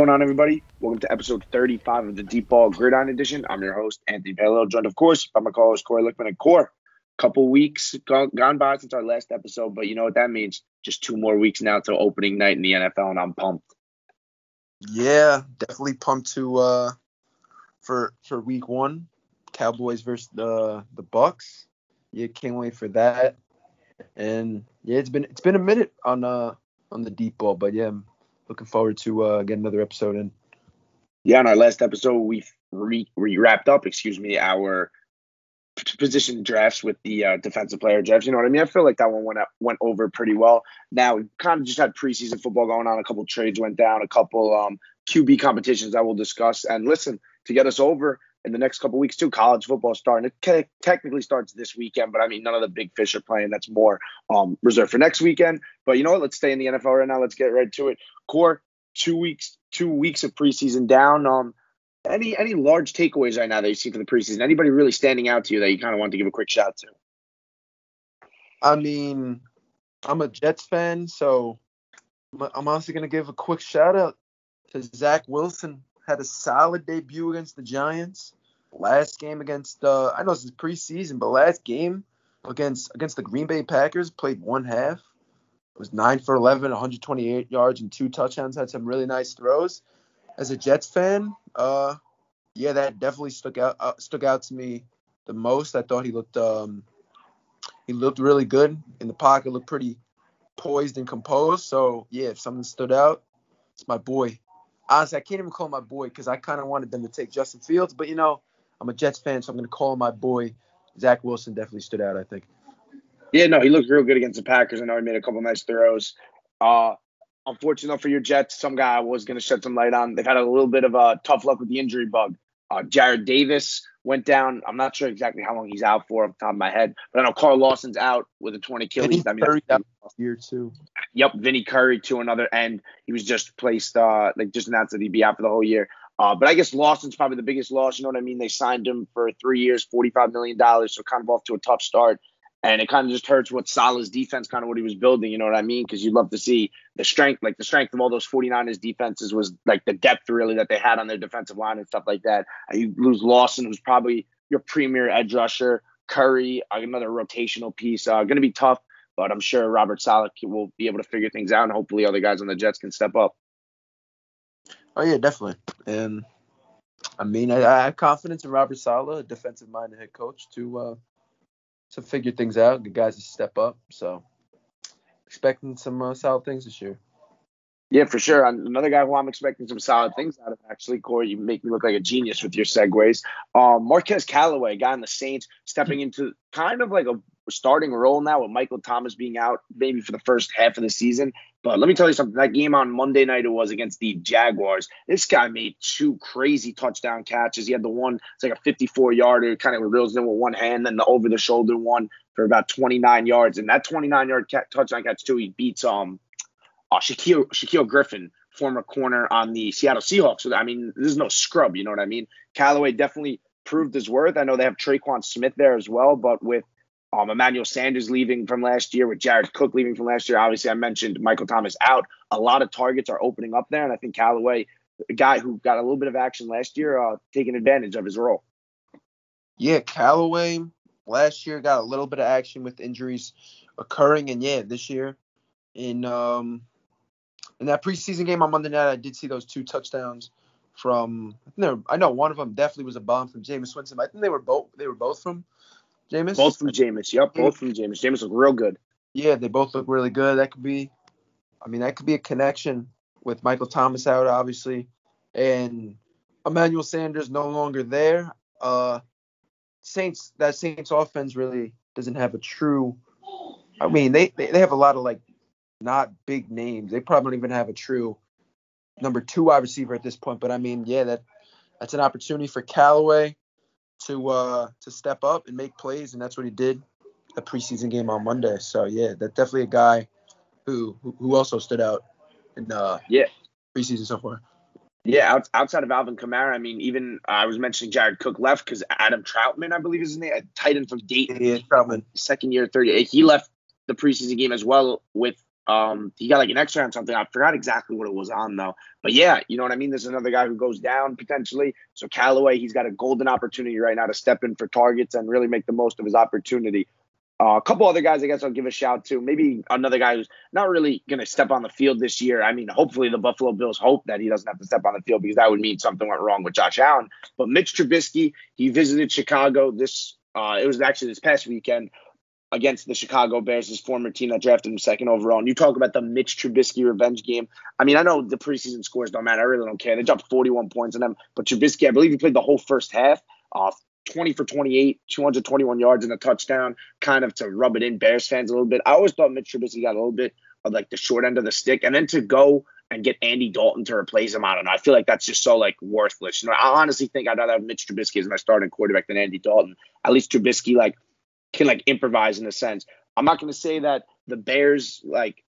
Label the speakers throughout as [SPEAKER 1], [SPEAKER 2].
[SPEAKER 1] Going on, everybody? Welcome to episode 35 of the Deep Ball Gridiron Edition. I'm your host, Anthony Paleo, joined, of course, by my co-host Corey Lickman and Core. Couple weeks gone, gone by since our last episode, but you know what that means? Just two more weeks now till opening night in the NFL, and I'm pumped.
[SPEAKER 2] Yeah, definitely pumped to uh for for week one, Cowboys versus the the Bucs. Yeah, can't wait for that. And yeah, it's been it's been a minute on uh on the deep ball, but yeah, I'm looking forward to uh get another episode in.
[SPEAKER 1] Yeah, on our last episode, we re, wrapped up, excuse me, our position drafts with the uh, defensive player drafts. You know what I mean? I feel like that one went went over pretty well. Now we kind of just had preseason football going on. A couple trades went down. A couple um, QB competitions that we'll discuss. And listen, to get us over in the next couple weeks too, college football starting. It technically starts this weekend, but I mean none of the big fish are playing. That's more um, reserved for next weekend. But you know what? Let's stay in the NFL right now. Let's get right to it. Core two weeks two weeks of preseason down. Um, any any large takeaways right now that you see from the preseason? Anybody really standing out to you that you kind of want to give a quick shout to?
[SPEAKER 2] I mean, I'm a Jets fan, so I'm also gonna give a quick shout out to Zach Wilson. Had a solid debut against the Giants. Last game against uh, I know this is preseason, but last game against against the Green Bay Packers played one half. It was nine for 11, 128 yards and two touchdowns. Had some really nice throws as a Jets fan, uh, yeah, that definitely stuck out uh, stuck out to me the most. I thought he looked um, he looked really good in the pocket, looked pretty poised and composed. So yeah, if something stood out, it's my boy. Honestly, I can't even call my boy because I kind of wanted them to take Justin Fields, but you know, I'm a Jets fan, so I'm gonna call my boy. Zach Wilson definitely stood out, I think.
[SPEAKER 1] Yeah, no, he looked real good against the Packers. I know he made a couple nice throws. Uh, unfortunate for your Jets, some guy was going to shed some light on. They've had a little bit of a tough luck with the injury bug. Uh, Jarrad Davis went down. I'm not sure exactly how long he's out for off the top of my head, but I know Carl Lawson's out with a torn Achilles.
[SPEAKER 2] I mean, Curry year too.
[SPEAKER 1] Yep, Vinny Curry to another end. He was just placed, uh, like just announced that he'd be out for the whole year. Uh, but I guess Lawson's probably the biggest loss. You know what I mean? They signed him for three years, $45 million, so kind of off to a tough start. And it kind of just hurts what Saleh's defense, kind of what he was building. You know what I mean? Because you'd love to see the strength, like the strength of all those 49ers defenses was like the depth really that they had on their defensive line and stuff like that. You lose Lawson, who's probably your premier edge rusher. Curry, another rotational piece. Uh, going to be tough, but I'm sure Robert Saleh will be able to figure things out, and hopefully other guys on the Jets can step up.
[SPEAKER 2] Oh yeah, definitely. And I mean, I, I have confidence in Robert Saleh, a defensive-minded head coach, to uh, to figure things out, get guys to step up. So expecting some uh, solid things this year.
[SPEAKER 1] Yeah, for sure. Another guy who I'm expecting some solid things out of, actually, Corey, you make me look like a genius with your segues. Um, Marquez Callaway, guy in the Saints, stepping into kind of like a starting role now with Michael Thomas being out maybe for the first half of the season. But let me tell you something. That game on Monday night it was against the Jaguars. This guy made two crazy touchdown catches. He had the one, it's like a 54 yarder, kind of reels in with one hand, then the over the shoulder one for about 29 yards. And that 29 yard touchdown catch too, he beats um uh, Shaquill Shaquill Griffin, former corner on the Seattle Seahawks. So I mean, this is no scrub. You know what I mean? Callaway definitely proved his worth. I know they have Tre'Quan Smith there as well, but with um, Emmanuel Sanders leaving from last year, with Jared Cook leaving from last year. Obviously, I mentioned Michael Thomas out. A lot of targets are opening up there, and I think Callaway, a guy who got a little bit of action last year, uh, taking advantage of his role.
[SPEAKER 2] Yeah, Callaway last year got a little bit of action with injuries occurring, and yeah, this year in um in that preseason game on Monday night, I did see those two touchdowns from. I, think I know one of them definitely was a bomb from Jameis Winston. I think they were both they were both from Jameis?
[SPEAKER 1] Both from Jameis. Yep, both from Jameis. Jameis look real good.
[SPEAKER 2] Yeah, they both look really good. That could be, I mean, that could be a connection with Michael Thomas out, obviously, and Emmanuel Sanders no longer there. Uh, Saints, that Saints offense really doesn't have a true. I mean, they they, they have a lot of like not big names. They probably don't even have a true number two wide receiver at this point. But I mean, yeah, that that's an opportunity for Callaway to uh to step up and make plays, and that's what he did the preseason game on Monday. So yeah, that's definitely a guy who who also stood out in uh
[SPEAKER 1] yeah
[SPEAKER 2] preseason so far.
[SPEAKER 1] Yeah, out, outside of Alvin Kamara, I mean, even uh, I was mentioning Jared Cook left because Adam Trautman, I believe is his name, a tight end from Dayton.
[SPEAKER 2] Yeah, Trautman.
[SPEAKER 1] Second year. He left the preseason game as well with Um, he got like an X-ray on something. I forgot exactly what it was on though. But yeah, you know what I mean. There's another guy who goes down potentially. So Callaway, he's got a golden opportunity right now to step in for targets and really make the most of his opportunity. Uh, a couple other guys, I guess I'll give a shout to. Maybe another guy who's not really going to step on the field this year. I mean, hopefully the Buffalo Bills hope that he doesn't have to step on the field because that would mean something went wrong with Josh Allen. But Mitch Trubisky, he visited Chicago this. Uh, it was actually this past weekend against the Chicago Bears, his former team that drafted him second overall. And you talk about the Mitch Trubisky revenge game. I mean, I know the preseason scores don't matter. I really don't care. They dropped 41 points on them. But Trubisky, I believe he played the whole first half. Uh, 20 for 28, 221 yards and a touchdown, kind of to rub it in Bears fans a little bit. I always thought Mitch Trubisky got a little bit of like the short end of the stick, and then to go and get Andy Dalton to replace him, I don't know. I feel like that's just so like worthless. You know, I honestly think I'd rather have Mitch Trubisky as my starting quarterback than Andy Dalton. At least Trubisky like can like improvise in a sense. I'm not going to say that the Bears like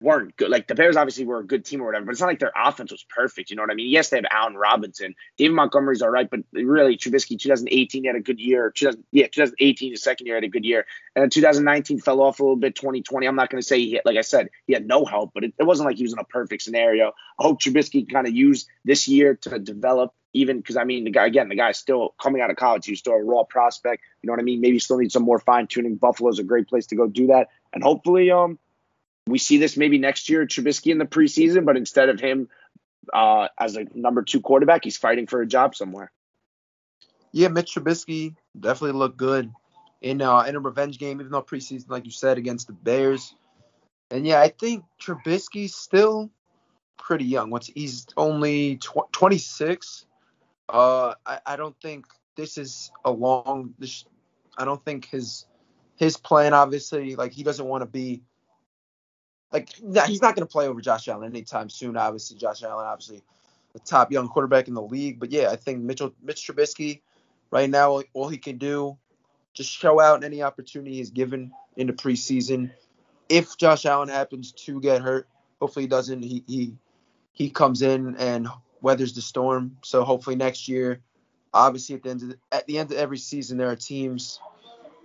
[SPEAKER 1] weren't good. Like the Bears obviously were a good team or whatever, but it's not like their offense was perfect. You know what I mean? Yes, they have Allen Robinson. David Montgomery's all right, but really Trubisky 2018 had a good year. 2000, yeah, 2018 his second year had a good year, and 2019 fell off a little bit. 2020, I'm not going to say he like I said he had no help, but it, it wasn't like he was in a perfect scenario. I hope Trubisky kind of used this year to develop. Even because I mean the guy again, the guy's still coming out of college. He's still a raw prospect. You know what I mean? Maybe still needs some more fine tuning. Buffalo's a great place to go do that, and hopefully, um, we see this maybe next year, Trubisky in the preseason, but instead of him uh, as a number two quarterback, he's fighting for a job somewhere.
[SPEAKER 2] Yeah, Mitch Trubisky definitely looked good in uh, in a revenge game, even though preseason, like you said, against the Bears. And yeah, I think Trubisky's still pretty young. Once he's only tw- 26, uh, I, I don't think this is a long. This, I don't think his his plan, obviously, like he doesn't want to be like he's not going to play over Josh Allen anytime soon. Obviously, Josh Allen, obviously the top young quarterback in the league. But yeah, I think Mitchell Mitch Trubisky right now all he can do just show out any opportunity he's given in the preseason. If Josh Allen happens to get hurt, hopefully he doesn't. He he he comes in and weathers the storm. So hopefully next year, obviously at the end of the, at the end of every season, there are teams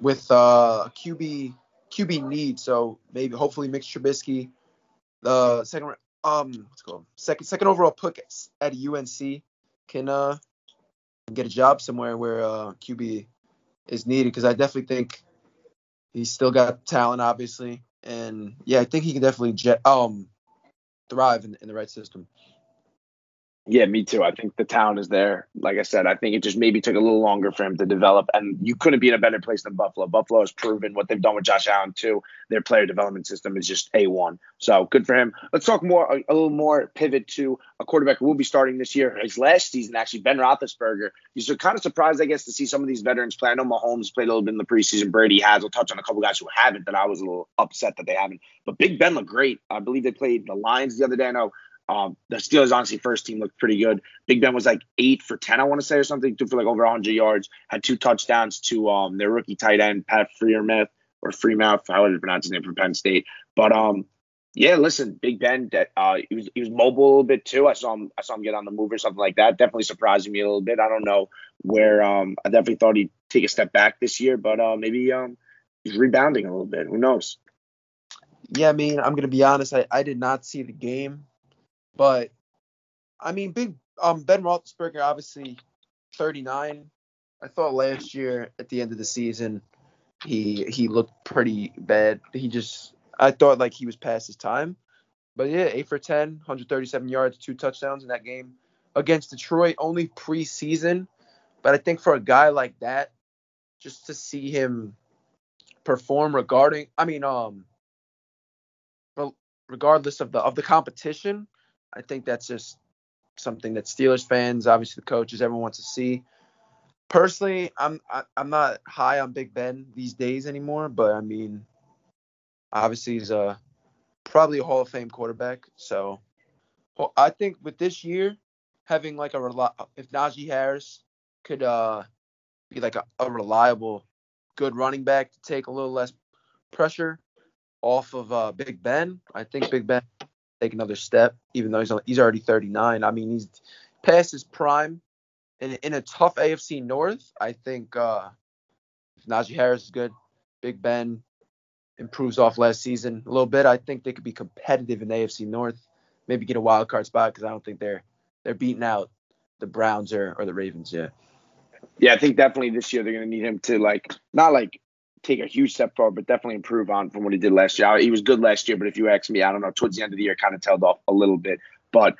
[SPEAKER 2] with uh, QB QB need. So maybe hopefully Mitch Trubisky, the second um what's called second second overall pick at UNC can uh get a job somewhere where uh QB is needed because I definitely think he's still got talent obviously and yeah I think he can definitely jet um thrive in, in the right system.
[SPEAKER 1] Yeah, me too. I think the town is there. Like I said, I think it just maybe took a little longer for him to develop. And you couldn't be in a better place than Buffalo. Buffalo has proven what they've done with Josh Allen too. Their player development system is just a one. So good for him. Let's talk more, a, a, little more pivot to a quarterback who will be starting this year. His last season, actually, Ben Roethlisberger. You're kind of surprised, I guess, to see some of these veterans play. I know Mahomes played a little bit in the preseason. Brady has. I'll touch on a couple guys who haven't. That I was a little upset that they haven't. But Big Ben looked great. I believe they played the Lions the other day. I know um, the Steelers honestly first team looked pretty good. Big Ben was like eight for ten, I want to say, or something. For like over 100 yards. Had two touchdowns to um, their rookie tight end Pat Freiermuth or Freemouth, how would you pronounce his name from Penn State. But um, yeah, listen, Big Ben, uh, he was he was mobile a little bit too. I saw him I saw him get on the move or something like that. Definitely surprising me a little bit. I don't know where um I definitely thought he'd take a step back this year, but uh maybe um he's rebounding a little bit. Who knows?
[SPEAKER 2] Yeah, I mean, I'm gonna be honest. I, I did not see the game. But I mean, big um Ben Roethlisberger obviously 39. I thought last year at the end of the season he he looked pretty bad. He just I thought like he was past his time. But yeah, 8 for 10, 137 yards, two touchdowns in that game against Detroit, only preseason. But I think for a guy like that, just to see him perform regarding I mean um regardless of the of the competition, I think that's just something that Steelers fans, obviously the coaches, everyone wants to see. Personally, I'm I, am i am not high on Big Ben these days anymore, but I mean, obviously he's a probably a Hall of Fame quarterback. So well, I think with this year having like a if Najee Harris could uh be like a, a reliable good running back to take a little less pressure off of uh, Big Ben, I think Big Ben take another step, even though he's he's already 39. I mean, he's past his prime. In, in a tough AFC North, I think uh, Najee Harris is good, Big Ben, improves off last season a little bit, I think they could be competitive in AFC North. Maybe get a wild card spot because I don't think they're they're beating out the Browns or, or the Ravens yet.
[SPEAKER 1] Yeah, I think definitely this year they're going to need him to like not like take a huge step forward, but definitely improve on from what he did last year. He was good last year, but if you ask me, I don't know. Towards the end of the year, kind of tailed off a little bit. But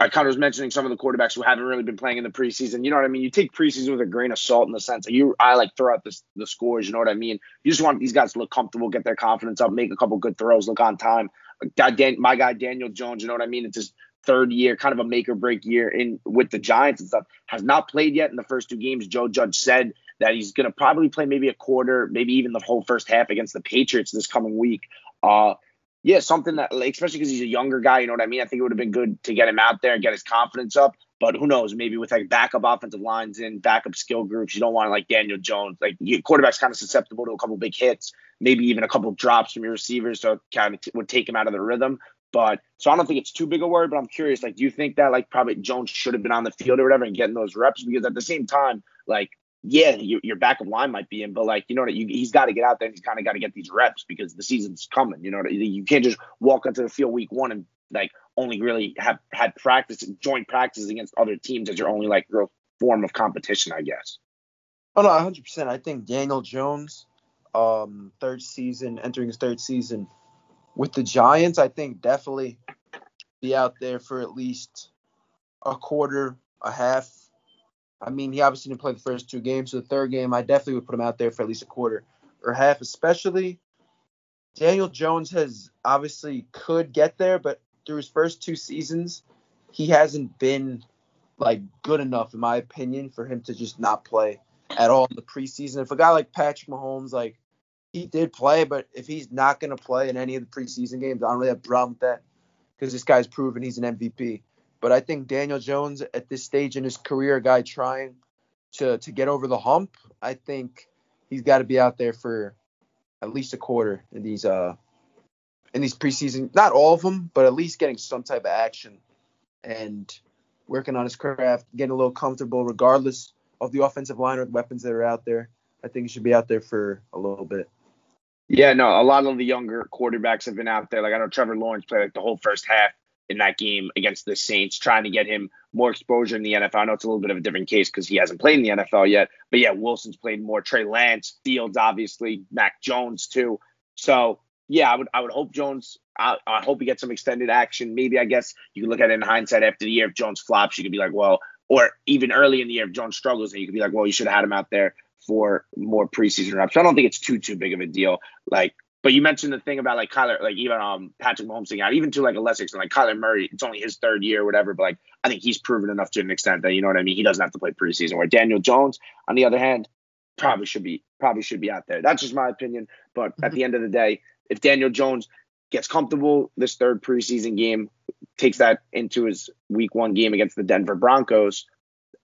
[SPEAKER 1] I kind of was mentioning some of the quarterbacks who haven't really been playing in the preseason. You know what I mean? You take preseason with a grain of salt in the sense that you, I like throw out the, the scores. You know what I mean? You just want these guys to look comfortable, get their confidence up, make a couple good throws, look on time. My guy Daniel Jones, you know what I mean? It's his third year, kind of a make or break year in with the Giants and stuff. Has not played yet in the first two games. Joe Judge said that he's going to probably play maybe a quarter, maybe even the whole first half against the Patriots this coming week. Uh, yeah, something that, like, especially because he's a younger guy, you know what I mean? I think it would have been good to get him out there and get his confidence up. But who knows? Maybe with like backup offensive lines and backup skill groups, you don't want like Daniel Jones. Like you, quarterback's kind of susceptible to a couple big hits, maybe even a couple drops from your receivers, so kind of t- would take him out of the rhythm. But so I don't think it's too big a word. But I'm curious, like, do you think that like probably Jones should have been on the field or whatever and getting those reps? Because at the same time, like yeah, your, your backup line might be in, but like you know you, he's got to get out there and he's kind of got to get these reps because the season's coming. You know what, you can't just walk onto the field week one and like only really have had practice joint practices against other teams as your only like real form of competition, I guess.
[SPEAKER 2] Oh no, 100. percent I think Daniel Jones, um, third season, entering his third season with the Giants, I think definitely be out there for at least a quarter, a half, I mean, he obviously didn't play the first two games. So the third game, I definitely would put him out there for at least a quarter or half, especially Daniel Jones has obviously could get there, but through his first two seasons, he hasn't been like good enough, in my opinion, for him to just not play at all in the preseason. If a guy like Patrick Mahomes, like he did play, but if he's not to play in any of the preseason games, I don't really have a problem with that because this guy's proven he's an MVP. But I think Daniel Jones at this stage in his career, a guy trying to to get over the hump, I think he's got to be out there for at least a quarter in these uh in these preseason. Not all of them, but at least getting some type of action and working on his craft, getting a little comfortable regardless of the offensive line or the weapons that are out there. I think he should be out there for a little bit.
[SPEAKER 1] Yeah, no, a lot of the younger quarterbacks have been out there. Like I know Trevor Lawrence played like the whole first half in that game against the Saints, trying to get him more exposure in the NFL. I know it's a little bit of a different case because he hasn't played in the NFL yet, but yeah, Wilson's played more. Trey Lance, Fields, obviously, Mac Jones too. So yeah, I would I would hope Jones. I, I hope he gets some extended action. Maybe I guess you can look at it in hindsight after the year. If Jones flops, you could be like, well, or even early in the year if Jones struggles, and you could be like, well, you should have had him out there for more preseason reps. So I don't think it's too too big of a deal. Like but you mentioned the thing about like Kyler, like even um Patrick Mahomes thing out, even to like a lesser extent, like Kyler Murray, it's only his third year or whatever, but like I think he's proven enough to an extent that you know what I mean. He doesn't have to play preseason. Where Daniel Jones, on the other hand, probably should be probably should be out there. That's just my opinion. But at the end of the day, if Daniel Jones gets comfortable this third preseason game, takes that into his week one game against the Denver Broncos,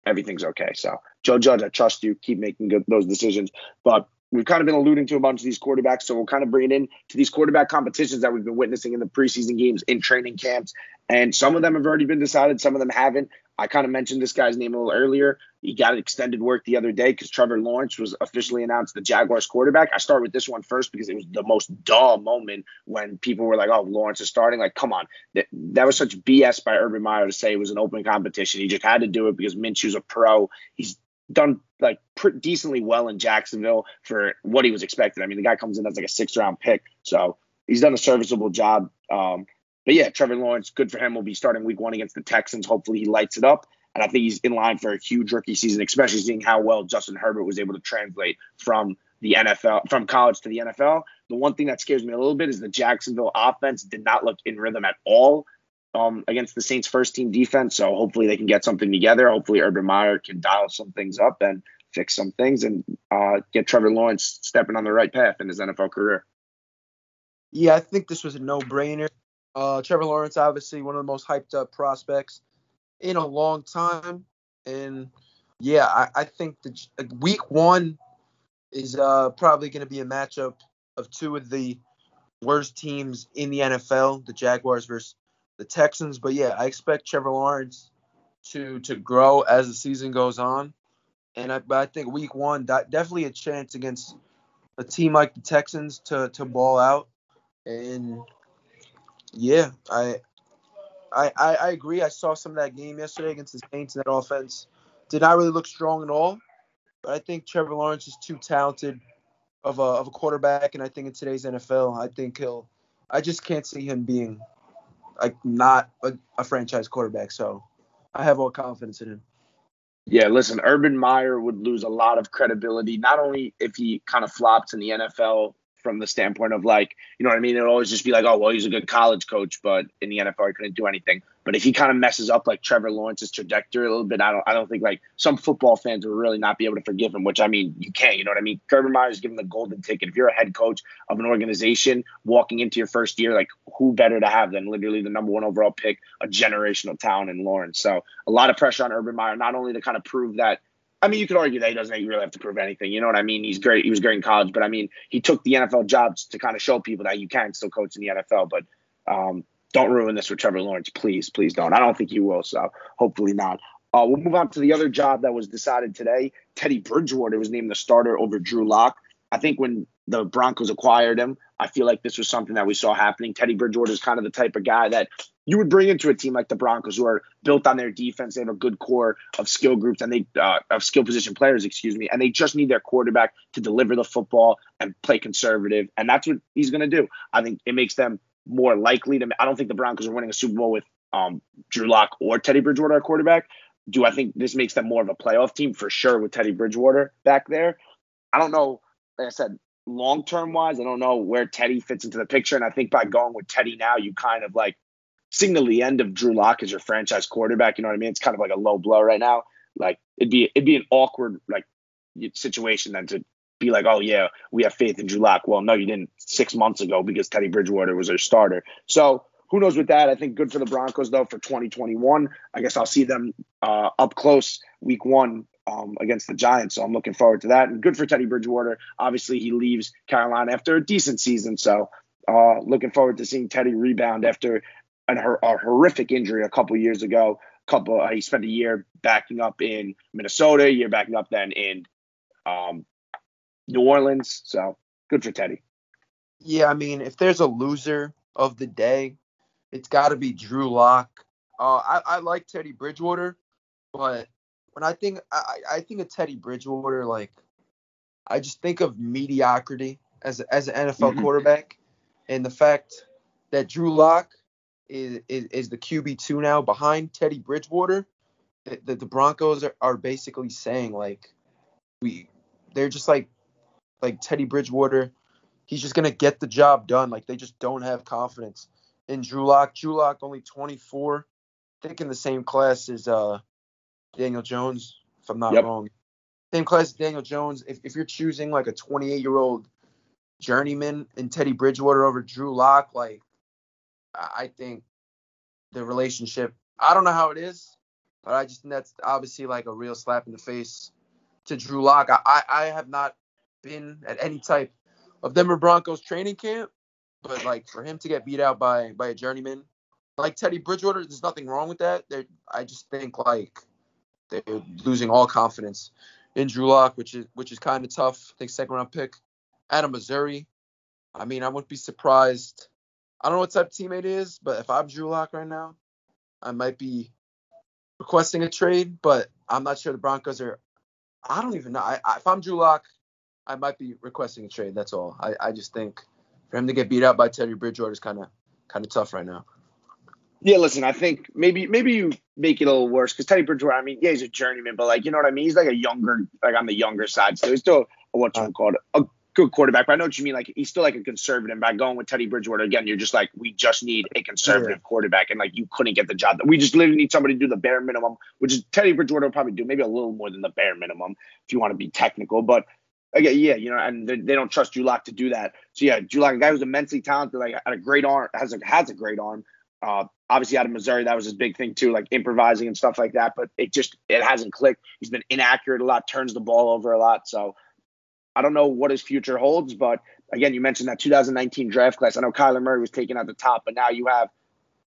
[SPEAKER 1] everything's okay. So Joe Judge, I trust you. Keep making good, those decisions. But we've kind of been alluding to a bunch of these quarterbacks, so we'll kind of bring it in to these quarterback competitions that we've been witnessing in the preseason games in training camps. And some of them have already been decided, some of them haven't. I kind of mentioned this guy's name a little earlier. He got extended work the other day because Trevor Lawrence was officially announced the Jaguars quarterback. I start with this one first because it was the most dull moment when people were like, "Oh, Lawrence is starting." Like, come on, that, that was such BS by Urban Meyer to say it was an open competition. He just had to do it because Minshew's a pro. He's done like pretty decently well in Jacksonville for what he was expected. I mean, the guy comes in as like a six round pick, so he's done a serviceable job. Um, but yeah, Trevor Lawrence, good for him. Will be starting week one against the Texans. Hopefully, he lights it up. And I think he's in line for a huge rookie season, especially seeing how well Justin Herbert was able to translate from the NFL, from college to the NFL. The one thing that scares me a little bit is the Jacksonville offense did not look in rhythm at all um, against the Saints first team defense. So hopefully they can get something together. Hopefully Urban Meyer can dial some things up and fix some things and uh, get Trevor Lawrence stepping on the right path in his NFL career.
[SPEAKER 2] Yeah, I think this was a no brainer. Uh, Trevor Lawrence, obviously one of the most hyped up prospects in a long time. And yeah, I, I think the week one is uh, probably going to be a matchup of two of the worst teams in the NFL, the Jaguars versus the Texans. But yeah, I expect Trevor Lawrence to to grow as the season goes on, and I, I think Week One definitely a chance against a team like the Texans to to ball out. And yeah, I I, I, I agree. I saw some of that game yesterday against the Saints, and that offense did not really look strong at all. But I think Trevor Lawrence is too talented of a of a quarterback, and I think in today's NFL, I think he'll. I just can't see him being like not a, a franchise quarterback. So I have all confidence in him.
[SPEAKER 1] Yeah, listen, Urban Meyer would lose a lot of credibility, not only if he kind of flops in the NFL from the standpoint of like, you know what I mean? It'll always just be like, oh, well, he's a good college coach, but in the NFL, he couldn't do anything. But if he kind of messes up like Trevor Lawrence's trajectory a little bit, I don't, I don't think like some football fans will really not be able to forgive him. Which I mean, you can't. You know what I mean? Urban Meyer's given the golden ticket. If you're a head coach of an organization walking into your first year, like who better to have than literally the number one overall pick, a generational talent in Lawrence. So a lot of pressure on Urban Meyer, not only to kind of prove that I mean, you could argue that he doesn't really have to prove anything. You know what I mean? He's great. He was great in college, but I mean, he took the NFL jobs to kind of show people that you can still coach in the NFL. But um, don't ruin this with Trevor Lawrence, please, please don't. I don't think you will. So hopefully not. Uh, we'll move on to the other job that was decided today. Teddy Bridgewater was named the starter over Drew Lock. I think when the Broncos acquired him, I feel like this was something that we saw happening. Teddy Bridgewater is kind of the type of guy that you would bring into a team like the Broncos, who are built on their defense. They have a good core of skill groups and they uh, of skill position players, excuse me, and they just need their quarterback to deliver the football and play conservative, and that's what he's going to do. I think it makes them more likely to. I don't think the Broncos are winning a Super Bowl with um, Drew Lock or Teddy Bridgewater at quarterback. Do I think this makes them more of a playoff team for sure with Teddy Bridgewater back there? I don't know. Like I said, long term wise, I don't know where Teddy fits into the picture, and I think by going with Teddy now, you kind of like signal the end of Drew Lock as your franchise quarterback. You know what I mean? It's kind of like a low blow right now. Like it'd be it'd be an awkward like situation then to be like, oh yeah, we have faith in Drew Lock. Well, no, you didn't six months ago because Teddy Bridgewater was their starter. So who knows with that? I think good for the Broncos though for 2021. I guess I'll see them uh, up close week one um, against the Giants. So I'm looking forward to that. And good for Teddy Bridgewater. Obviously, he leaves Carolina after a decent season. So uh, looking forward to seeing Teddy rebound after an, a horrific injury a couple years ago. Couple, uh, he spent a year backing up in Minnesota, a year backing up then in um, New Orleans. So good for Teddy.
[SPEAKER 2] Yeah, I mean, if there's a loser of the day, it's got to be Drew Lock. Uh, I, I like Teddy Bridgewater, but when I think I, I think of Teddy Bridgewater, like I just think of mediocrity as as an NFL mm-hmm. quarterback, and the fact that Drew Lock is, is, is the QB two now behind Teddy Bridgewater. That the, the, Broncos are, are basically saying like we they're just like like Teddy Bridgewater, he's just gonna get the job done. Like they just don't have confidence in Drew Lock. Drew Lock only 24, I think in the same class as uh Daniel Jones, if I'm not yep. wrong. Same class as Daniel Jones. If if you're choosing like a 28 year old journeyman and Teddy Bridgewater over Drew Lock, like I think the relationship. I don't know how it is, but I just think that's obviously like a real slap in the face to Drew Lock. I, I have not been at any type of Denver Broncos training camp, but like for him to get beat out by by a journeyman like Teddy Bridgewater, there's nothing wrong with that. They're, I just think like they're losing all confidence in Drew Lock, which is which is kind of tough. I think second round pick out of Missouri. I mean, I wouldn't be surprised. I don't know what type of teammate is, but if I'm Drew Lock right now, I might be requesting a trade. But I'm not sure the Broncos are. I don't even know. I, I, if I'm Drew Lock, I might be requesting a trade. That's all. I, I just think for him to get beat out by Teddy Bridgewater is kind of kind of tough right now.
[SPEAKER 1] Yeah, listen, I think maybe maybe you make it a little worse because Teddy Bridgewater, I mean, yeah, he's a journeyman, but like you know what I mean. He's like a younger, like on the younger side, so he's still a, what's uh, called a good quarterback. But I know what you mean. Like he's still like a conservative. By going with Teddy Bridgewater again, you're just like we just need a conservative yeah. quarterback, and like you couldn't get the job. We just literally need somebody to do the bare minimum, which is Teddy Bridgewater will probably do maybe a little more than the bare minimum if you want to be technical. But again, yeah, you know, and they, they don't trust Drew to do that. So yeah, Drew a guy who's immensely talented, like had a great arm, has a has a great arm. Uh, obviously out of Missouri, that was his big thing too, like improvising and stuff like that. But it just it hasn't clicked. He's been inaccurate a lot, turns the ball over a lot. So I don't know what his future holds. But again, you mentioned that 2019 draft class. I know Kyler Murray was taken at the top, but now you have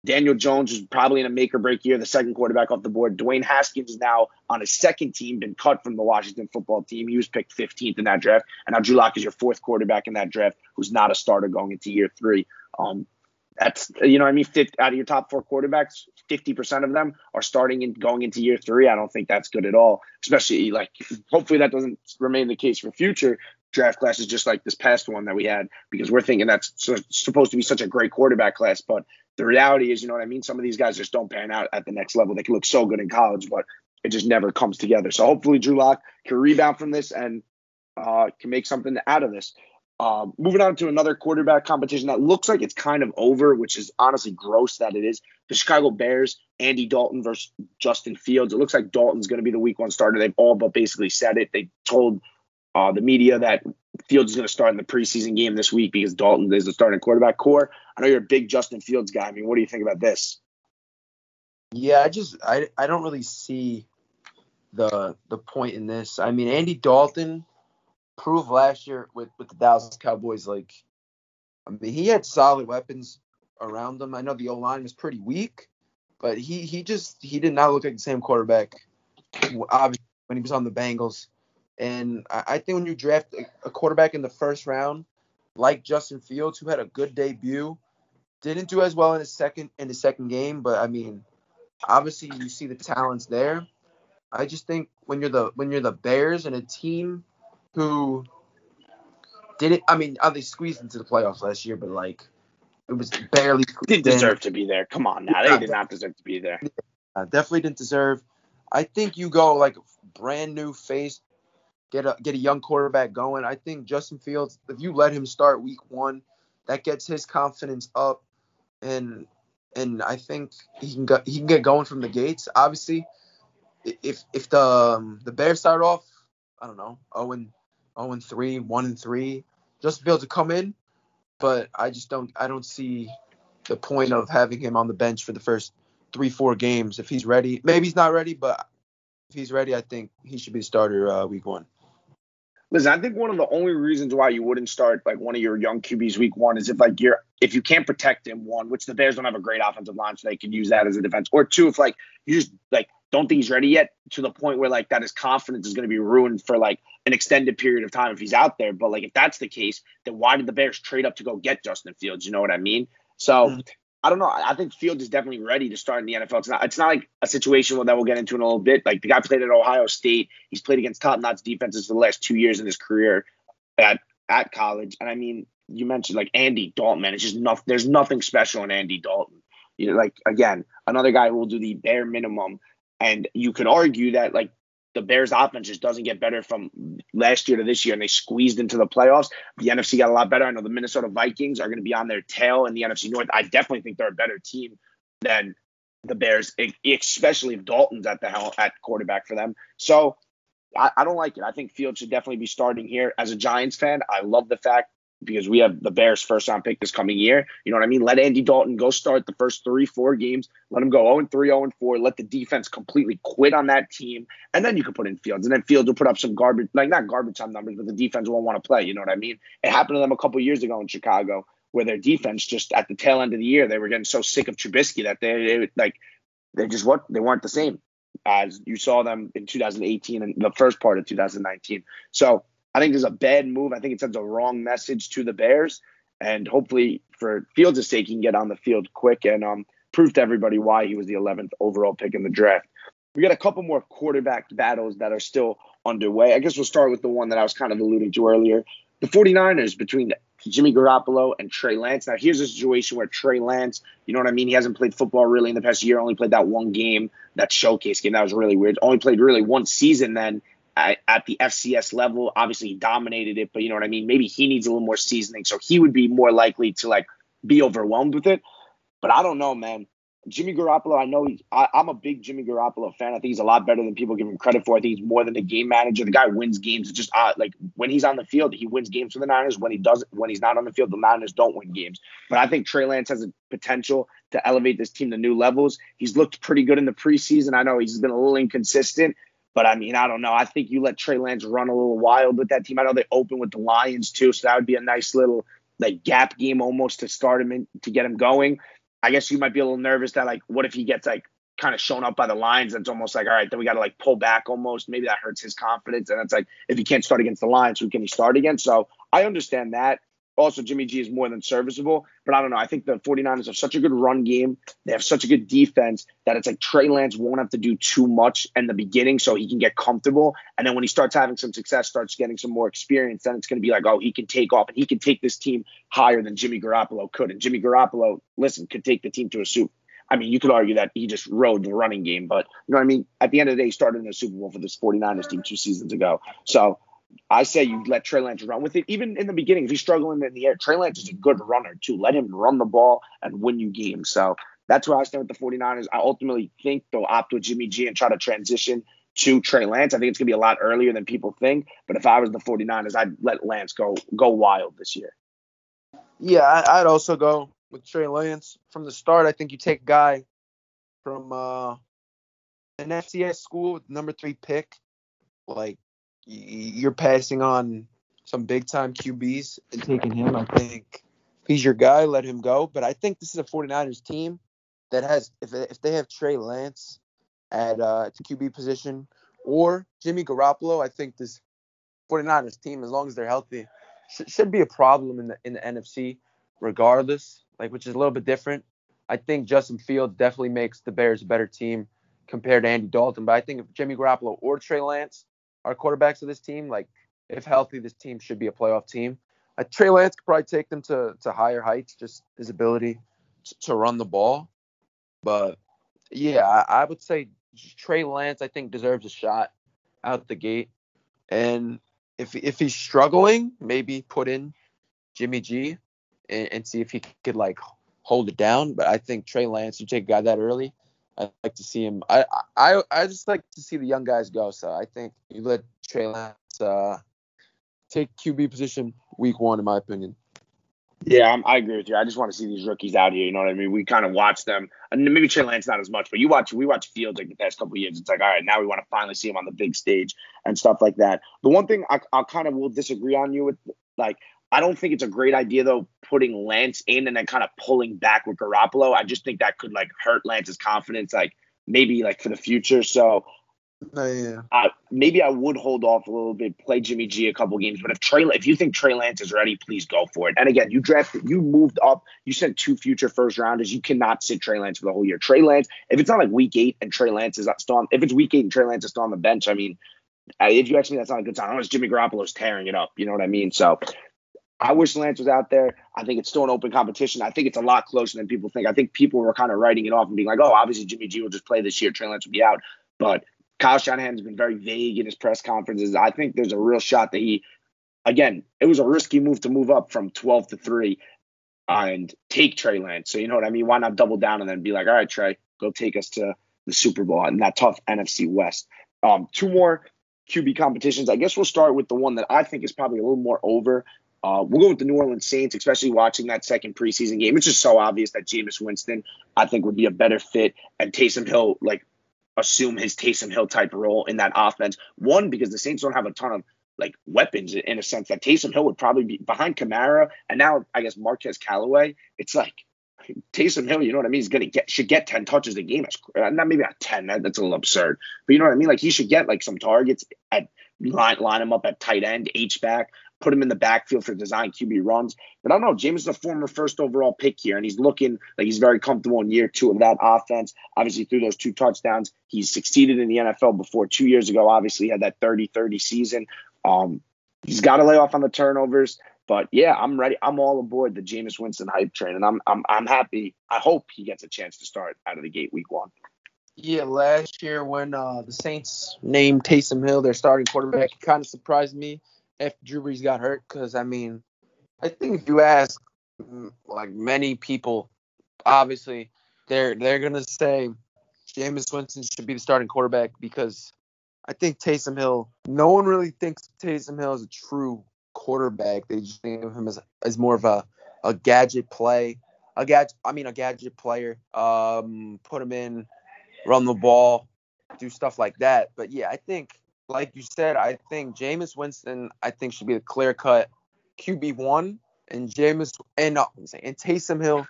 [SPEAKER 1] Daniel Jones is probably in a make or break year, the second quarterback off the board. Dwayne Haskins is now on his second team, been cut from the Washington football team. He was picked 15th in that draft. And now Drew Lock is your fourth quarterback in that draft who's not a starter going into year three. Um, that's you know I mean 50, out of your top four quarterbacks 50% of them are starting and going into year three I don't think that's good at all especially like hopefully that doesn't remain the case for future draft classes just like this past one that we had because we're thinking that's supposed to be such a great quarterback class but the reality is you know what I mean some of these guys just don't pan out at the next level they can look so good in college but it just never comes together so hopefully Drew Lock can rebound from this and uh, can make something out of this um, moving on to another quarterback competition that looks like it's kind of over, which is honestly gross that it is. The Chicago Bears, Andy Dalton versus Justin Fields. It looks like Dalton's going to be the week one starter. They've all but basically said it. They told uh, the media that Fields is going to start in the preseason game this week because Dalton is the starting quarterback core. I know you're a big Justin Fields guy. I mean, what do you think about this?
[SPEAKER 2] Yeah, I just I I don't really see the the point in this. I mean, Andy Dalton proved last year with with the Dallas Cowboys. Like, I mean, he had solid weapons around him. I know the O line was pretty weak, but he he just he did not look like the same quarterback. Obviously, when he was on the Bengals, and I, think when you draft a quarterback in the first round, like Justin Fields, who had a good debut, didn't do as well in his second in the second game, but I mean, obviously you see the talents there. I just think when you're the when you're the Bears and a team who didn't. I mean, they squeezed into the playoffs last year, but like it was barely.
[SPEAKER 1] Didn't deserve to be there. Come on now, they did not deserve to be there.
[SPEAKER 2] Uh, definitely didn't deserve. I think you go like brand new face, get a get a young quarterback going. I think Justin Fields, if you let him start week one, that gets his confidence up, and and I think he can go, he can get going from the gates. Obviously, if if the um, the Bears start off, I don't know, 0 0 and 3, 1 and 3, just be able to come in. But I just don't I don't see the point of having him on the bench for the first three, four games. If he's ready, maybe he's not ready, but if he's ready, I think he should be the starter uh, week one.
[SPEAKER 1] Listen, I think one of the only reasons why you wouldn't start like one of your young QBs week one is if like you're if you can't protect him, one, which the Bears don't have a great offensive line, so they can use that as a defense, or two, if like you just like don't think he's ready yet to the point where like that his confidence is going to be ruined for like an extended period of time if he's out there. But like if that's the case, then why did the Bears trade up to go get Justin Fields? You know what I mean? So mm-hmm. I don't know. I think Fields is definitely ready to start in the NFL. It's not. It's not like a situation where that we'll get into in a little bit. Like the guy played at Ohio State. He's played against top-notch defenses for the last two years in his career at at college. And I mean, you mentioned like Andy Dalton. Man, it's just nothing. There's nothing special in Andy Dalton. You know, like again, another guy will do the bare minimum and you could argue that like the Bears offense just doesn't get better from last year to this year, and they squeezed into the playoffs. The NFC got a lot better. I know the Minnesota Vikings are going to be on their tail in the NFC North. I definitely think they're a better team than the Bears, especially if Dalton's at the helm at quarterback for them. So I, I don't like it. I think Fields should definitely be starting here. As a Giants fan, I love the fact because we have the Bears first round pick this coming year. You know what I mean? Let Andy Dalton go start the first three, four games. Let him go 0 3, 0 4. Let the defense completely quit on that team. And then you can put in Fields. And then Fields will put up some garbage, like not garbage time numbers, but the defense won't want to play. You know what I mean? It happened to them a couple years ago in Chicago where their defense just at the tail end of the year, they were getting so sick of Trubisky that they, they like, they just what they weren't the same as you saw them in 2018 and the first part of 2019. So, I think there's a bad move. I think it sends a wrong message to the Bears. And hopefully, for Fields' sake, he can get on the field quick and um, prove to everybody why he was the 11th overall pick in the draft. We got a couple more quarterback battles that are still underway. I guess we'll start with the one that I was kind of alluding to earlier. The 49ers between Jimmy Garoppolo and Trey Lance. Now, here's a situation where Trey Lance, you know what I mean? He hasn't played football really in the past year, only played that one game, that showcase game. That was really weird. Only played really one season then at, the FCS level. Obviously, he dominated it, but you know what I mean? Maybe he needs a little more seasoning. So he would be more likely to like be overwhelmed with it. But I don't know, man. Jimmy Garoppolo, I know I, am a big Jimmy Garoppolo fan. I think he's a lot better than people give him credit for. I think he's more than a game manager. The guy wins games. It's just uh, like when he's on the field, he wins games for the Niners. When he doesn't, when he's not on the field, the Niners don't win games. But I think Trey Lance has a potential to elevate this team to new levels. He's looked pretty good in the preseason. I know he's been a little inconsistent, but I mean, I don't know. I think you let Trey Lance run a little wild with that team. I know they open with the Lions too, so that would be a nice little like gap game almost to start him in, to get him going. I guess you might be a little nervous that like, what if he gets like kind of shown up by the Lions? That's almost like, all right, then we got to like pull back almost. Maybe that hurts his confidence. And it's like, if he can't start against the Lions, who can he start against? So I understand that. Also, Jimmy G is more than serviceable, but I don't know. I think the 49ers have such a good run game. They have such a good defense that it's like Trey Lance won't have to do too much in the beginning so he can get comfortable. And then when he starts having some success, starts getting some more experience, then it's going to be like, oh, he can take off and he can take this team higher than Jimmy Garoppolo could. And Jimmy Garoppolo, listen, could take the team to a Super. I mean, you could argue that he just rode the running game, but you know what I mean? At the end of the day, he started in the Super Bowl for this 49ers team two seasons ago. So I say you let Trey Lance run with it. Even in the beginning, if he's struggling in the air, Trey Lance is a good runner too. Let him run the ball and win you games. So that's where I stand with the 49ers. I ultimately think they'll opt with Jimmy G and try to transition to Trey Lance. I think it's going to be a lot earlier than people think. But if I was the 49ers, I'd let Lance go go wild this year.
[SPEAKER 2] Yeah, I'd also go with Trey Lance from the start. I think you take a guy from uh, an FCS school with number three pick, like you're passing on some big time QBs and taking him. I think he's your guy, let him go. But I think this is a 49ers team that has, if, if they have Trey Lance at, uh, at the QB position or Jimmy Garoppolo, I think this 49ers team, as long as they're healthy, sh- should be a problem in the in the NFC, regardless. Like, which is a little bit different. I think Justin Fields definitely makes the Bears a better team compared to Andy Dalton. But I think if Jimmy Garoppolo or Trey Lance are quarterbacks of this team. Like, if healthy, this team should be a playoff team. Uh, Trey Lance could probably take them to, to higher heights, just his ability to run the ball. But yeah, I, I would say Trey Lance, I think, deserves a shot out the gate. And if if he's struggling, maybe put in Jimmy G and, and see if he could like hold it down. But I think Trey Lance, you take a guy that early, I like to see him. I, I I just like to see the young guys go. So I think you let Trey Lance uh, take QB position week one, in my opinion.
[SPEAKER 1] Yeah, I'm, i agree with you. I just want to see these rookies out here. You know what I mean? We kind of watch them, and maybe Trey Lance not as much, but you watch we watch Fields like the past couple years. It's like, all right, now we want to finally see him on the big stage and stuff like that. The one thing I, I kind of will disagree on you with, like, I don't think it's a great idea though putting Lance in and then kind of pulling back with Garoppolo. I just think that could like hurt Lance's confidence, like maybe like for the future. So
[SPEAKER 2] uh, yeah.
[SPEAKER 1] uh, maybe I would hold off a little bit, play Jimmy G a couple games. But if Trey, if you think Trey Lance is ready, please go for it. And again, you drafted, you moved up, you sent two future first rounders. You cannot sit Trey Lance for the whole year. Trey Lance, if it's not like week eight and Trey Lance is still on, if it's week eight and Trey Lance is still on the bench, I mean, if you ask me, that's not a good sign. Unless Jimmy Garoppolo's tearing it up, you know what I mean? So I wish Lance was out there. I think it's still an open competition. I think it's a lot closer than people think. I think people were kind of writing it off and being like, oh, obviously Jimmy G will just play this year. Trey Lance will be out. But Kyle Shanahan's been very vague in his press conferences. I think there's a real shot that he, again, it was a risky move to move up from 12 to 3 and take Trey Lance. So, you know what I mean? Why not double down and then be like, all right, Trey, go take us to the Super Bowl and that tough NFC West. Um, two more QB competitions. I guess we'll start with the one that I think is probably a little more over. Uh, we'll go with the New Orleans Saints, especially watching that second preseason game. It's just so obvious that Jameis Winston, I think, would be a better fit, and Taysom Hill, like, assume his Taysom Hill type role in that offense. One, because the Saints don't have a ton of like weapons in a sense that Taysom Hill would probably be behind Kamara, and now I guess Marquez Callaway. It's like Taysom Hill, you know what I mean? He's gonna get should get ten touches a game. Not maybe not ten. That, that's a little absurd. But you know what I mean? Like he should get like some targets at line line him up at tight end, H back, put him in the backfield for design QB runs. But I don't know. Jameis is a former first overall pick here, and he's looking like he's very comfortable in year two of that offense. Obviously, through those two touchdowns, he's succeeded in the NFL before two years ago. Obviously, had that 30 30 season. Um, he's got to lay off on the turnovers. But yeah, I'm ready. I'm all aboard the Jameis Winston hype train, and I'm I'm I'm happy. I hope he gets a chance to start out of the gate week one.
[SPEAKER 2] Yeah, last year when uh, the Saints named Taysom Hill their starting quarterback, it kind of surprised me after Drew Brees got hurt because I mean, I think if you ask mm, like many people, obviously they're they're gonna say Jameis Winston should be the starting quarterback because I think Taysom Hill. No one really thinks Taysom Hill is a true quarterback. They just think of him as as more of a a gadget play, a gadget. I mean, a gadget player. Um, put him in, run the ball, do stuff like that. But yeah, I think like you said, I think Jameis Winston, I think should be the clear cut QB one, and Jameis and uh, and Taysom Hill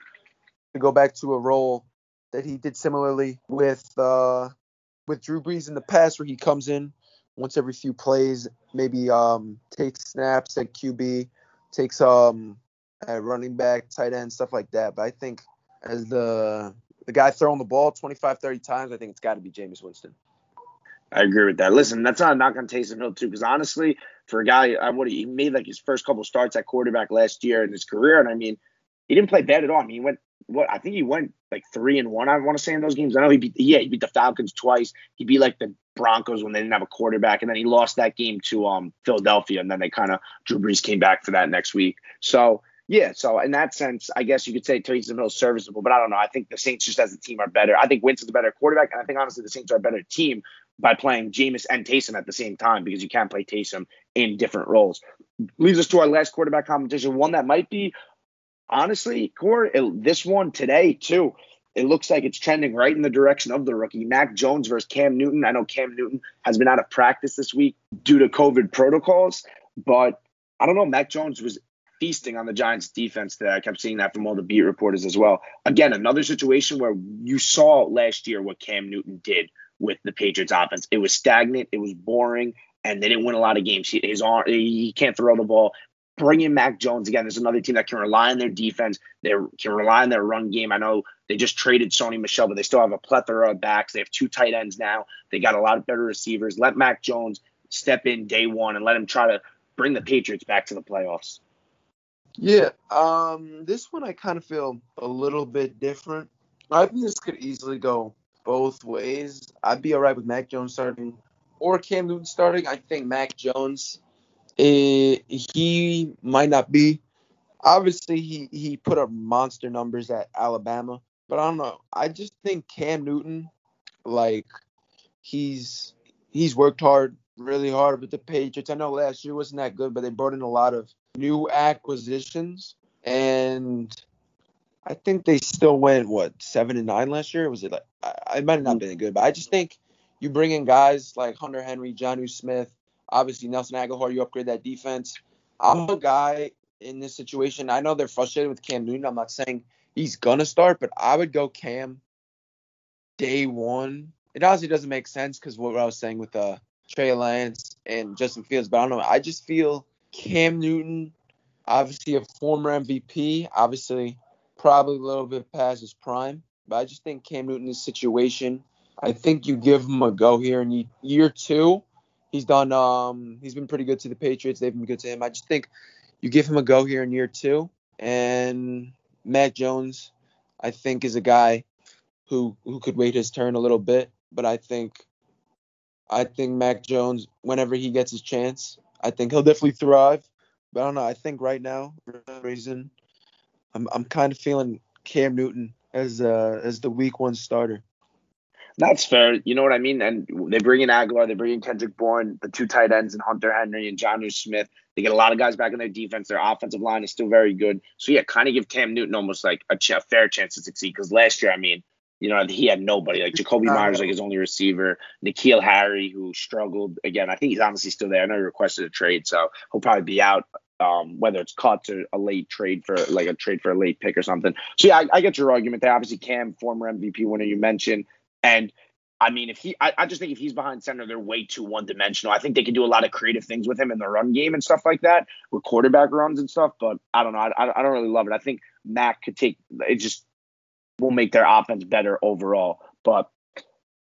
[SPEAKER 2] to go back to a role that he did similarly with uh, with Drew Brees in the past, where he comes in once every few plays, maybe um, takes snaps at QB, takes um at running back, tight end, stuff like that. But I think as the the guy throwing the ball 25, 30 times, I think it's got to be Jameis Winston.
[SPEAKER 1] I agree with that. Listen, that's not a knock on Taysom Hill too, because honestly, for a guy, I would he made like his first couple starts at quarterback last year in his career, and I mean, he didn't play bad at all. I mean, he went what I think he went like three and one. I want to say in those games. I know he beat yeah he beat the Falcons twice. He beat like the Broncos when they didn't have a quarterback, and then he lost that game to um Philadelphia, and then they kind of Drew Brees came back for that next week. So yeah, so in that sense, I guess you could say Taysom Hill's serviceable, but I don't know. I think the Saints just as a team are better. I think Winston's a better quarterback, and I think honestly the Saints are a better team by playing Jameis and Taysom at the same time because you can't play Taysom in different roles. Leads us to our last quarterback competition, one that might be honestly, Core, this one today too. It looks like it's trending right in the direction of the rookie. Mac Jones versus Cam Newton. I know Cam Newton has been out of practice this week due to COVID protocols, but I don't know. Mac Jones was feasting on the Giants defense today. I kept seeing that from all the beat reporters as well. Again, another situation where you saw last year what Cam Newton did with the Patriots offense. It was stagnant, it was boring, and they didn't win a lot of games. He, his arm, he can't throw the ball. Bring in Mac Jones again. There's another team that can rely on their defense. They can rely on their run game. I know they just traded Sony Michel, but they still have a plethora of backs. They have two tight ends now. They got a lot of better receivers. Let Mac Jones step in day one and let him try to bring the Patriots back to the playoffs.
[SPEAKER 2] Yeah, um, this one I kind of feel a little bit different. I think this could easily go both ways. I'd be all right with Mac Jones starting or Cam Newton starting. I think Mac Jones, eh, he might not be. Obviously, he he put up monster numbers at Alabama, but I don't know. I just think Cam Newton, like, he's he's worked hard, really hard with the Patriots. I know last year wasn't that good, but they brought in a lot of new acquisitions, and I think they still went what seven and nine last year. Was it like I, it might have not been good, but I just think you bring in guys like Hunter Henry, Jonnu Smith, obviously Nelson Agholor, you upgrade that defense. I'm a guy in this situation. I know they're frustrated with Cam Newton. I'm not saying he's gonna start, but I would go Cam day one. It honestly doesn't make sense because what I was saying with uh, Trey Lance and Justin Fields, but I don't know. I just feel Cam Newton, obviously a former MVP, obviously probably a little bit past his prime, but I just think Cam Newton's situation. I think you give him a go here in year two. He's done. Um, he's been pretty good to the Patriots. They've been good to him. I just think you give him a go here in year two. And Mac Jones, I think, is a guy who who could wait his turn a little bit. But I think I think Mac Jones, whenever he gets his chance, I think he'll definitely thrive. But I don't know. I think right now, for some reason, I'm I'm kind of feeling Cam Newton as uh as the week one starter.
[SPEAKER 1] That's fair. You know what I mean? And they bring in Agholor, they bring in Kendrick Bourne, the two tight ends, and Hunter Henry and Jonnu Smith. They get a lot of guys back in their defense. Their offensive line is still very good. So yeah, kind of give Cam Newton almost like a, ch- a fair chance to succeed. Because last year, I mean, you know, he had nobody. Like Jakobi Meyers, like his only receiver. N'Keal Harry, who struggled again. I think he's honestly still there. I know he requested a trade, so he'll probably be out. Um, whether it's cuts or a late trade for like a trade for a late pick or something. So yeah, I, I get your argument there. Obviously, Cam, former MVP winner, you mentioned, and I mean, if he, I, I, just think if he's behind center, they're way too one dimensional. I think they can do a lot of creative things with him in the run game and stuff like that, with quarterback runs and stuff. But I don't know. I, I don't really love it. I think Mac could take it. Just will make their offense better overall. But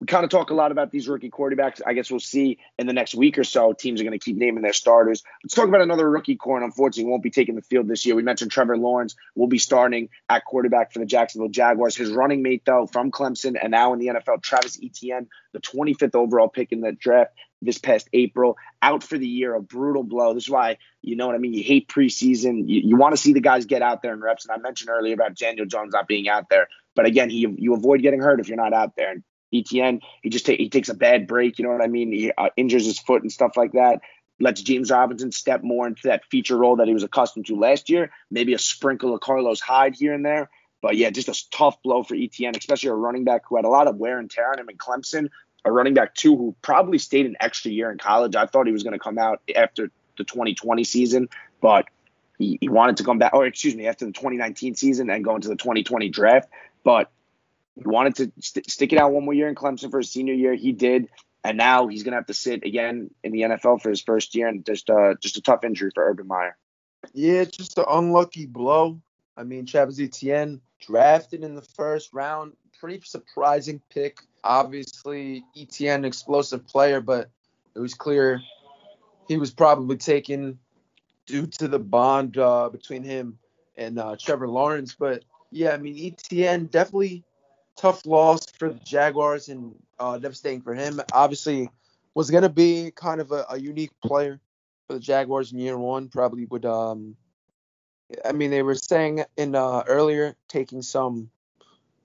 [SPEAKER 1] we kind of talk a lot about these rookie quarterbacks. I guess we'll see in the next week or so. Teams are going to keep naming their starters. Let's talk about another rookie corner. Unfortunately, won't be taking the field this year. We mentioned Trevor Lawrence will be starting at quarterback for the Jacksonville Jaguars. His running mate, though, from Clemson and now in the NFL, Travis Etienne, the 25th overall pick in the draft this past April, out for the year, a brutal blow. This is why, you know what I mean? You hate preseason. You, you want to see the guys get out there and reps. And I mentioned earlier about Daniel Jones not being out there. But again, he, you avoid getting hurt if you're not out there. And Etienne, he just ta- he takes a bad break. You know what I mean? He uh, injures his foot and stuff like that. Lets James Robinson step more into that feature role that he was accustomed to last year. Maybe a sprinkle of Carlos Hyde here and there. But yeah, just a tough blow for Etienne, especially a running back who had a lot of wear and tear on him in Clemson. A running back too who probably stayed an extra year in college. I thought he was going to come out after the 2020 season, but he, he wanted to come back, or excuse me, after the 2019 season and go into the 2020 draft, but he wanted to st- stick it out one more year in Clemson for his senior year. He did, and now he's gonna have to sit again in the NFL for his first year, and just uh, just a tough injury for Urban Meyer.
[SPEAKER 2] Yeah, just an unlucky blow. I mean, Travis Etienne drafted in the first round, pretty surprising pick. Obviously, Etienne, explosive player, but it was clear he was probably taken due to the bond uh, between him and uh, Trevor Lawrence. But yeah, I mean, Etienne definitely tough loss for the Jaguars and uh, devastating for him. Obviously, was going to be kind of a, a, unique player for the Jaguars in year one. Probably would. Um, I mean, they were saying in uh, earlier taking some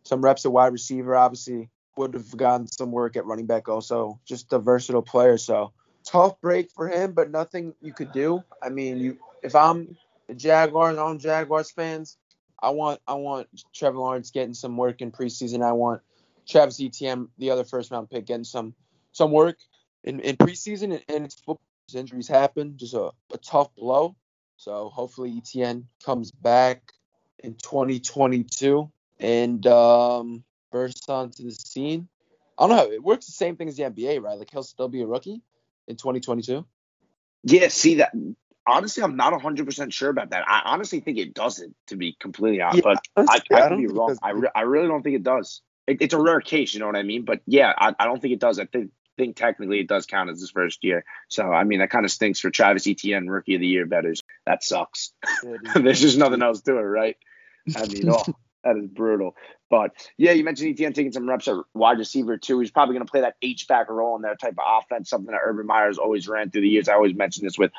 [SPEAKER 2] some reps at wide receiver. Obviously, would have gotten some work at running back. Also, just a versatile player. So tough break for him, but nothing you could do. I mean, you if I'm the Jaguars, I'm Jaguars fans. I want I want Trevor Lawrence getting some work in preseason. I want Travis Etienne, the other first round pick, getting some some work in, in preseason and, and football injuries happen. Just a, a tough blow. So hopefully Etienne comes back in 2022 and um, bursts onto the scene. I don't know. It works the same thing as the NBA, right? Like he'll still be a rookie in 2022.
[SPEAKER 1] Yeah, see that. Honestly, I'm not 100% sure about that. I honestly think it doesn't, to be completely honest. Yeah, but I, I, I could be wrong. I, re- I really don't think it does. It, it's a rare case, you know what I mean? But yeah, I, I don't think it does. I think think technically it does count as his first year. So I mean that kind of stinks for Travis Etienne, rookie of the year betters. That sucks. There's just nothing else to it, right? I mean, oh, that is brutal. But yeah, you mentioned Etienne taking some reps at wide receiver too. He's probably going to play that H back role in that type of offense, something that Urban Meyer's always ran through the years. I always mention this with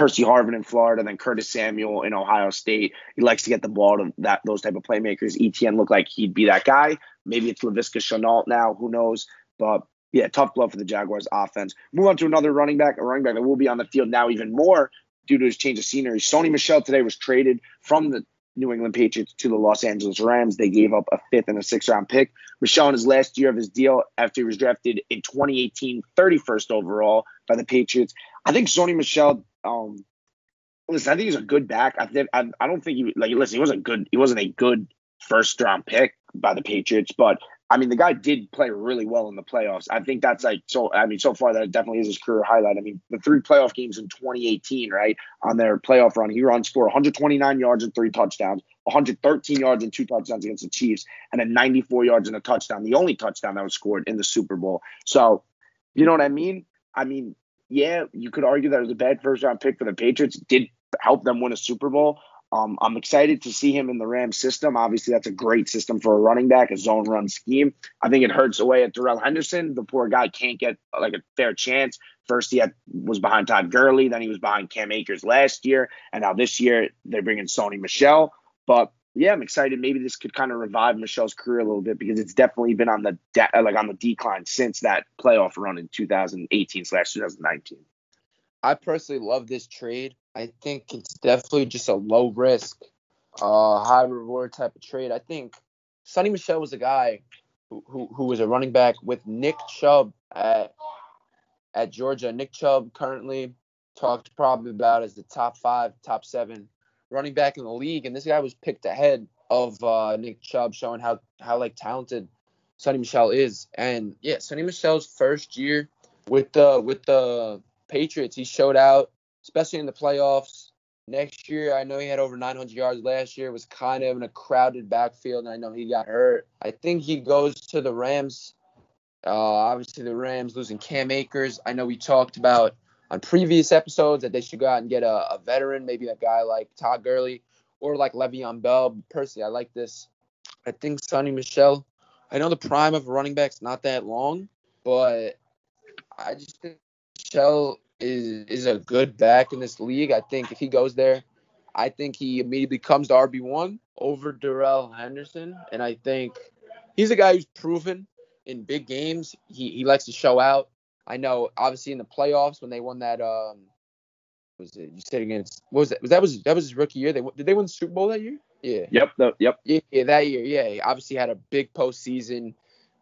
[SPEAKER 1] Percy Harvin in Florida, then Curtis Samuel in Ohio State. He likes to get the ball to that those type of playmakers. Etienne looked like he'd be that guy. Maybe it's Laviska Shenault now, who knows? But yeah, tough blow for the Jaguars offense. Move on to another running back, a running back that will be on the field now even more due to his change of scenery. Sony Michel today was traded from the New England Patriots to the Los Angeles Rams. They gave up a fifth and a sixth round pick. Michel in his last year of his deal after he was drafted in 2018, 31st overall by the Patriots. I think Sony Michel, um, listen, I think he's a good back. I think I, I don't think he like listen, he wasn't good. He wasn't a good first round pick by the Patriots, but I mean, the guy did play really well in the playoffs. I think that's like so. I mean, so far that definitely is his career highlight. I mean, the three playoff games in 2018, right on their playoff run, he runs for 129 yards and three touchdowns, 113 yards and two touchdowns against the Chiefs, and then 94 yards and a touchdown, the only touchdown that was scored in the Super Bowl. So, you know what I mean? I mean, yeah, you could argue that it was a bad first round pick for the Patriots. Did help them win a Super Bowl. Um, I'm excited to see him in the Rams system. Obviously, that's a great system for a running back, a zone run scheme. I think it hurts away at Darrell Henderson. The poor guy can't get like a fair chance. First, he had, was behind Todd Gurley, then he was behind Cam Akers last year, and now this year they're bringing Sony Michel. But yeah, I'm excited. Maybe this could kind of revive Michel's career a little bit because it's definitely been on the de- like on the decline since that playoff run in 2018 slash 2019.
[SPEAKER 2] I personally love this trade. I think it's definitely just a low risk, uh, high reward type of trade. I think Sony Michel was a guy who, who, who was a running back with Nick Chubb at at Georgia. Nick Chubb currently talked probably about as the top five, top seven running back in the league, and this guy was picked ahead of uh, Nick Chubb, showing how how like talented Sony Michel is. And yeah, Sony Michel's first year with the with the Patriots, he showed out, especially in the playoffs. Next year, I know he had over 900 yards last year. Was kind of in a crowded backfield, and I know he got hurt. I think he goes to the Rams. Uh, obviously, the Rams losing Cam Akers. I know we talked about on previous episodes that they should go out and get a, a veteran, maybe a guy like Todd Gurley or like Le'Veon Bell. Personally, I like this. I think Sony Michel. I know the prime of a running back's not that long, but I just think Michel is is a good back in this league. I think if he goes there, I think he immediately comes to RB one over Darrell Henderson, and I think he's a guy who's proven in big games. He he likes to show out. I know, obviously in the playoffs when they won that um, was it you said against what was that? Was that was that was his rookie year? They did they win the Super Bowl that year? Yeah.
[SPEAKER 1] Yep. Yep.
[SPEAKER 2] Yeah, yeah, that year. Yeah. He obviously had a big postseason.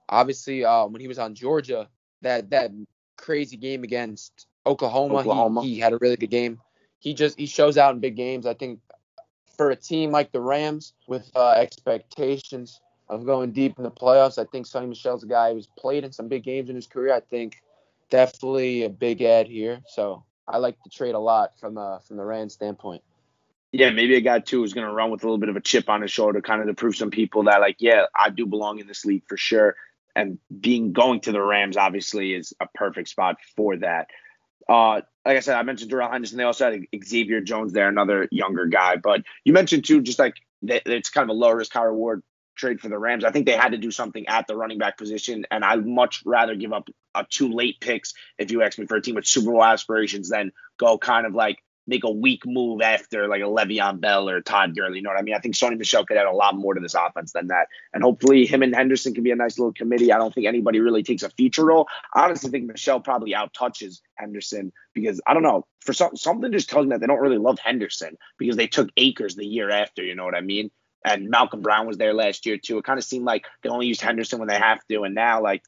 [SPEAKER 2] Obviously, um, when he was on Georgia, that that crazy game against Oklahoma, Oklahoma. He, he had a really good game. he just he shows out in big games. I think for a team like the Rams with uh, expectations of going deep in the playoffs, I think Sony Michel's a guy who's played in some big games in his career. I think definitely a big ad here. So I like the trade a lot from uh, from the Rams standpoint.
[SPEAKER 1] Yeah, maybe a guy too who's going to run with a little bit of a chip on his shoulder, kind of to prove some people that like, yeah, I do belong in this league for sure. And being going to the Rams obviously is a perfect spot for that. Uh, like I said, I mentioned Darrell Henderson. They also had Xavier Jones there, another younger guy. But you mentioned too, just like it's kind of a low risk, high reward trade for the Rams. I think they had to do something at the running back position, and I'd much rather give up a two late picks if you ask me for a team with Super Bowl aspirations than go kind of like make a weak move after like a Le'Veon Bell or Todd Gurley. You know what I mean? I think Sony Michel could add a lot more to this offense than that. And hopefully him and Henderson can be a nice little committee. I don't think anybody really takes a feature role. I honestly think Michel probably out touches Henderson because I don't know. For some something just tells me that they don't really love Henderson because they took Akers the year after, you know what I mean? And Malcolm Brown was there last year too. It kind of seemed like they only used Henderson when they have to, and now like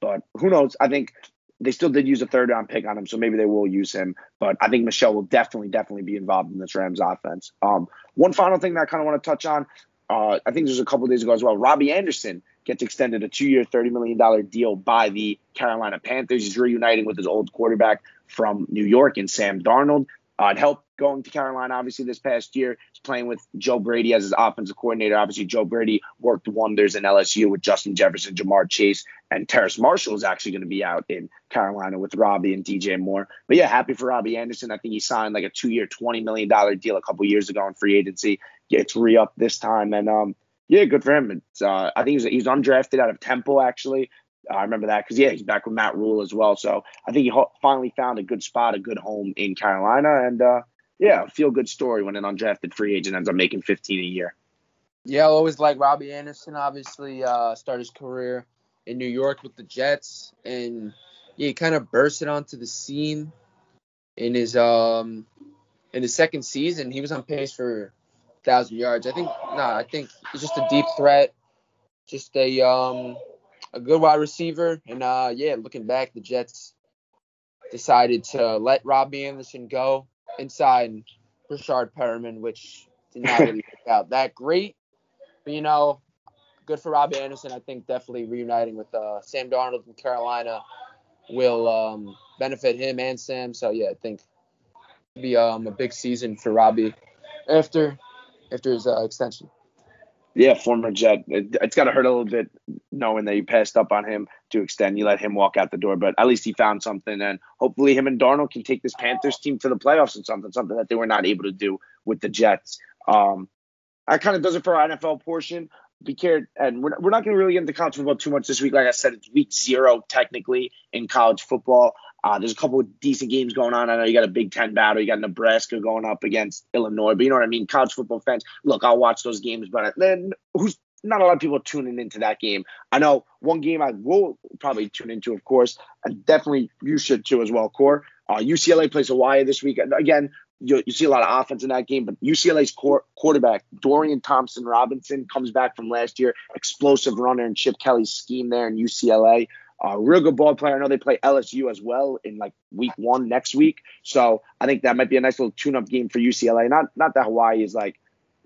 [SPEAKER 1] but who knows? I think they still did use a third round pick on him, so maybe they will use him. But I think Michel will definitely, definitely be involved in this Rams offense. Um, one final thing that I kind of want to touch on, uh, I think there's a couple days ago as well. Robbie Anderson gets extended a two-year, thirty million dollar deal by the Carolina Panthers. He's reuniting with his old quarterback from New York and Sam Darnold. Uh, it helped going to Carolina, obviously, this past year. He's playing with Joe Brady as his offensive coordinator. Obviously, Joe Brady worked wonders in LSU with Justin Jefferson, Ja'Marr Chase, and Terrace Marshall is actually going to be out in Carolina with Robbie and DJ Moore. But yeah, happy for Robbie Anderson. I think he signed like a two year, $20 million deal a couple years ago in free agency. Gets re up this time. And um, yeah, good for him. It's, uh, I think he's, he's undrafted out of Temple, actually. I remember that because yeah, he's back with Matt Rhule as well. So I think he ho- finally found a good spot, a good home in Carolina, and uh, yeah, feel good story when an undrafted free agent ends up making 15 a year.
[SPEAKER 2] Yeah, I always like Robbie Anderson. Obviously, uh, started his career in New York with the Jets, and yeah, he kind of bursted onto the scene in his um in his second season. He was on pace for thousand yards. I think no, nah, I think he's just a deep threat, just a um a good wide receiver. And uh yeah, looking back, the Jets decided to let Robbie Anderson go inside Breshad Perriman, which did not really work out that great. But you know, good for Robbie Anderson. I think definitely reuniting with uh, Sam Darnold from Carolina will um, benefit him and Sam. So yeah, I think it'll be um, a big season for Robbie after after his uh, extension.
[SPEAKER 1] Yeah, former Jet. It, has got to hurt a little bit knowing that you passed up on him to extend. You let him walk out the door, but at least he found something, and hopefully him and Darnold can take this Panthers team to the playoffs and something, something that they were not able to do with the Jets. Um, that kind of does it for our NFL portion. Be cared, and we're, we're not going to really get into college football too much this week. Like I said, it's week zero technically in college football. Uh, there's a couple of decent games going on. I know you got a Big Ten battle. You got Nebraska going up against Illinois. But you know what I mean? College football fans, look, I'll watch those games. But then who's not a lot of people tuning into that game. I know one game I will probably tune into, of course, and definitely you should too as well, Core. Uh, UCLA plays Hawaii this week. Again, you, you see a lot of offense in that game, but UCLA's core, quarterback, Dorian Thompson Robinson, comes back from last year, explosive runner in Chip Kelly's scheme there in UCLA. Uh, real good ball player. I know they play LSU as well in like week one next week. So I think that might be a nice little tune up game for UCLA. Not not that Hawaii is like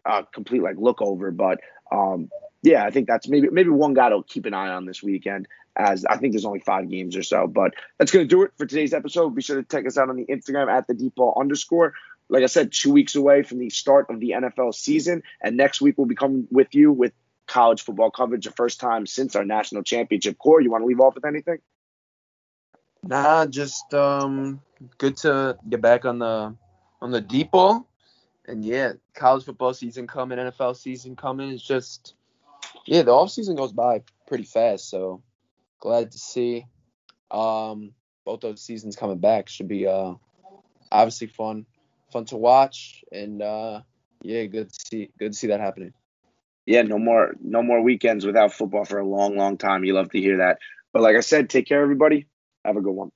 [SPEAKER 1] a complete like look over, but um, yeah, I think that's maybe maybe one guy to keep an eye on this weekend. As I think there's only five games or so, but that's gonna do it for today's episode. Be sure to check us out on the Instagram at the deep ball underscore. Like I said, two weeks away from the start of the NFL season, and next week we'll be coming with you with college football coverage the first time since our national championship. Core, you want to leave off with anything?
[SPEAKER 2] Nah, just um, good to get back on the on the deep ball, and yeah, college football season coming, NFL season coming. It's just yeah, the off season goes by pretty fast, so glad to see um both those seasons coming back. Should be uh obviously fun, fun to watch, and uh yeah, good to see good to see that happening
[SPEAKER 1] yeah, no more no more weekends without football for a long, long time. You love to hear that. But like I said, take care, everybody. Have a good one.